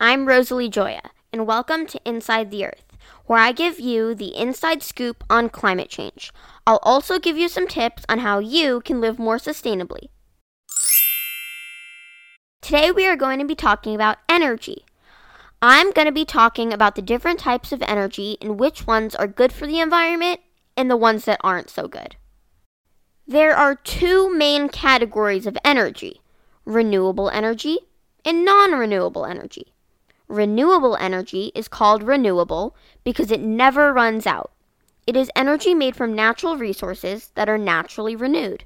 I'm Rosalie Joya, and welcome to Inside the Earth, where I give you the inside scoop on climate change. I'll also give you some tips on how you can live more sustainably. Today, we are going to be talking about energy. I'm going to be talking about the different types of energy and which ones are good for the environment and the ones that aren't so good. There are two main categories of energy renewable energy and non renewable energy. Renewable energy is called renewable because it never runs out. It is energy made from natural resources that are naturally renewed.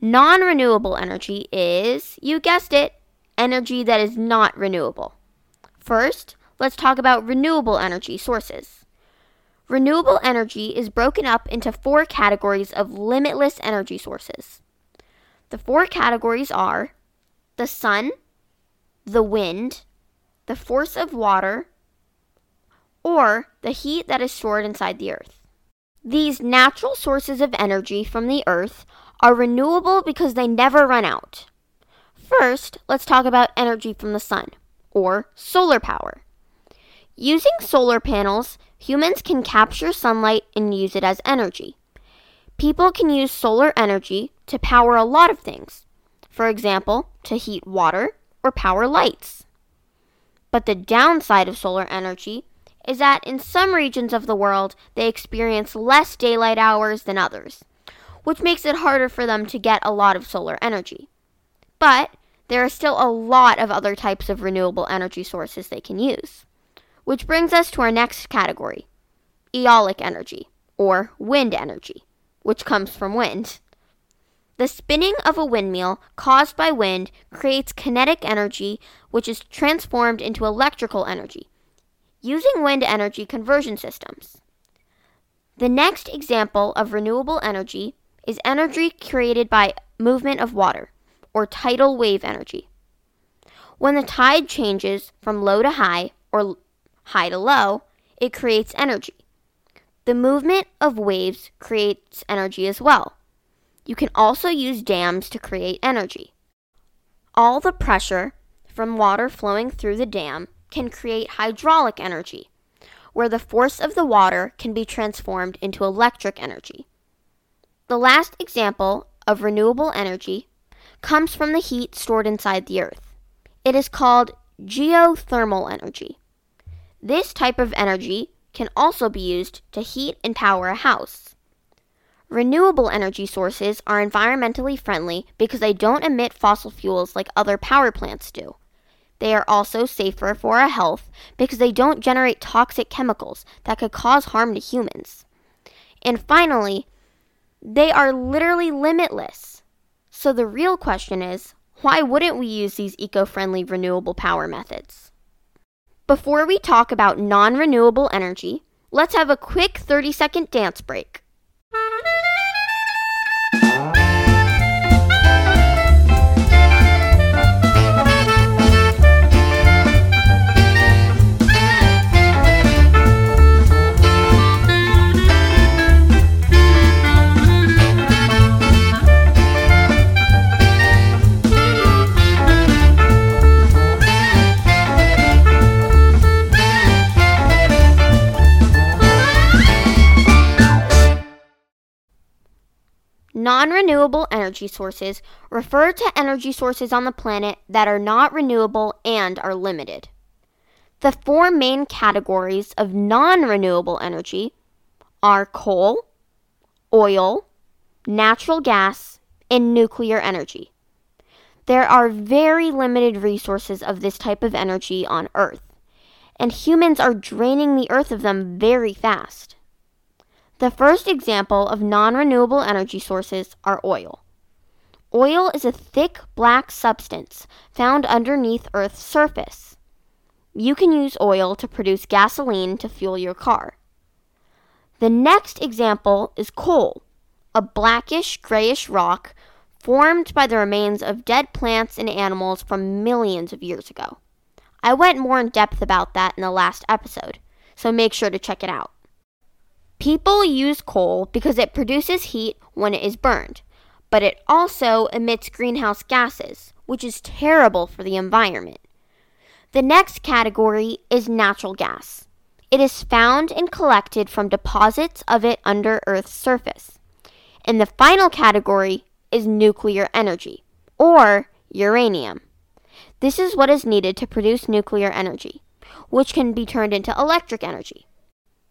Non renewable energy is, you guessed it, energy that is not renewable. First, let's talk about renewable energy sources. Renewable energy is broken up into four categories of limitless energy sources. The four categories are the sun, the wind, the force of water, or the heat that is stored inside the earth. These natural sources of energy from the earth are renewable because they never run out. First, let's talk about energy from the sun, or solar power. Using solar panels, humans can capture sunlight and use it as energy. People can use solar energy to power a lot of things. For example, to heat water or power lights. But the downside of solar energy is that in some regions of the world they experience less daylight hours than others, which makes it harder for them to get a lot of solar energy. But there are still a lot of other types of renewable energy sources they can use. Which brings us to our next category eolic energy, or wind energy, which comes from wind. The spinning of a windmill caused by wind creates kinetic energy, which is transformed into electrical energy using wind energy conversion systems. The next example of renewable energy is energy created by movement of water, or tidal wave energy. When the tide changes from low to high, or high to low, it creates energy. The movement of waves creates energy as well. You can also use dams to create energy. All the pressure from water flowing through the dam can create hydraulic energy, where the force of the water can be transformed into electric energy. The last example of renewable energy comes from the heat stored inside the earth. It is called geothermal energy. This type of energy can also be used to heat and power a house. Renewable energy sources are environmentally friendly because they don't emit fossil fuels like other power plants do. They are also safer for our health because they don't generate toxic chemicals that could cause harm to humans. And finally, they are literally limitless. So the real question is why wouldn't we use these eco friendly renewable power methods? Before we talk about non renewable energy, let's have a quick 30 second dance break. Non renewable energy sources refer to energy sources on the planet that are not renewable and are limited. The four main categories of non renewable energy are coal, oil, natural gas, and nuclear energy. There are very limited resources of this type of energy on Earth, and humans are draining the Earth of them very fast. The first example of non renewable energy sources are oil. Oil is a thick black substance found underneath Earth's surface. You can use oil to produce gasoline to fuel your car. The next example is coal, a blackish grayish rock formed by the remains of dead plants and animals from millions of years ago. I went more in depth about that in the last episode, so make sure to check it out. People use coal because it produces heat when it is burned, but it also emits greenhouse gases, which is terrible for the environment. The next category is natural gas. It is found and collected from deposits of it under Earth's surface. And the final category is nuclear energy, or uranium. This is what is needed to produce nuclear energy, which can be turned into electric energy.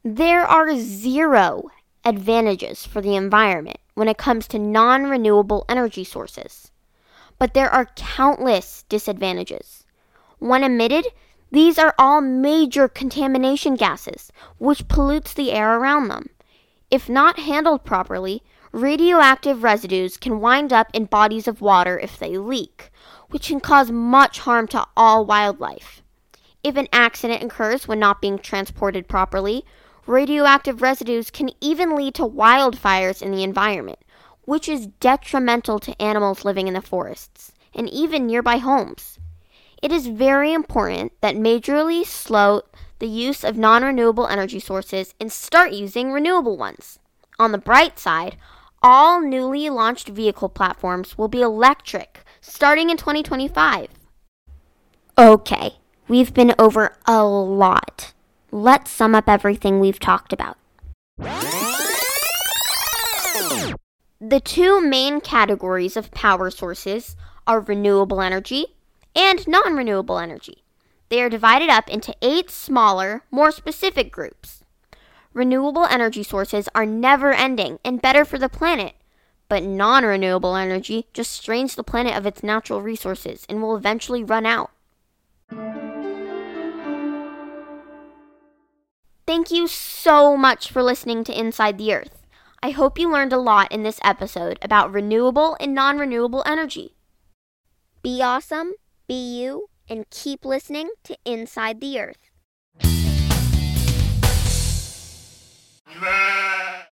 There are zero advantages for the environment when it comes to non renewable energy sources, but there are countless disadvantages. When emitted, these are all major contamination gases, which pollutes the air around them. If not handled properly, radioactive residues can wind up in bodies of water if they leak, which can cause much harm to all wildlife. If an accident occurs when not being transported properly, radioactive residues can even lead to wildfires in the environment, which is detrimental to animals living in the forests and even nearby homes. It is very important that majorly slow the use of non renewable energy sources and start using renewable ones. On the bright side, all newly launched vehicle platforms will be electric starting in 2025. Okay, we've been over a lot. Let's sum up everything we've talked about. The two main categories of power sources are renewable energy and non renewable energy. They are divided up into eight smaller, more specific groups. Renewable energy sources are never ending and better for the planet, but non renewable energy just strains the planet of its natural resources and will eventually run out. Thank you so much for listening to Inside the Earth. I hope you learned a lot in this episode about renewable and non renewable energy. Be awesome, be you, and keep listening to Inside the Earth.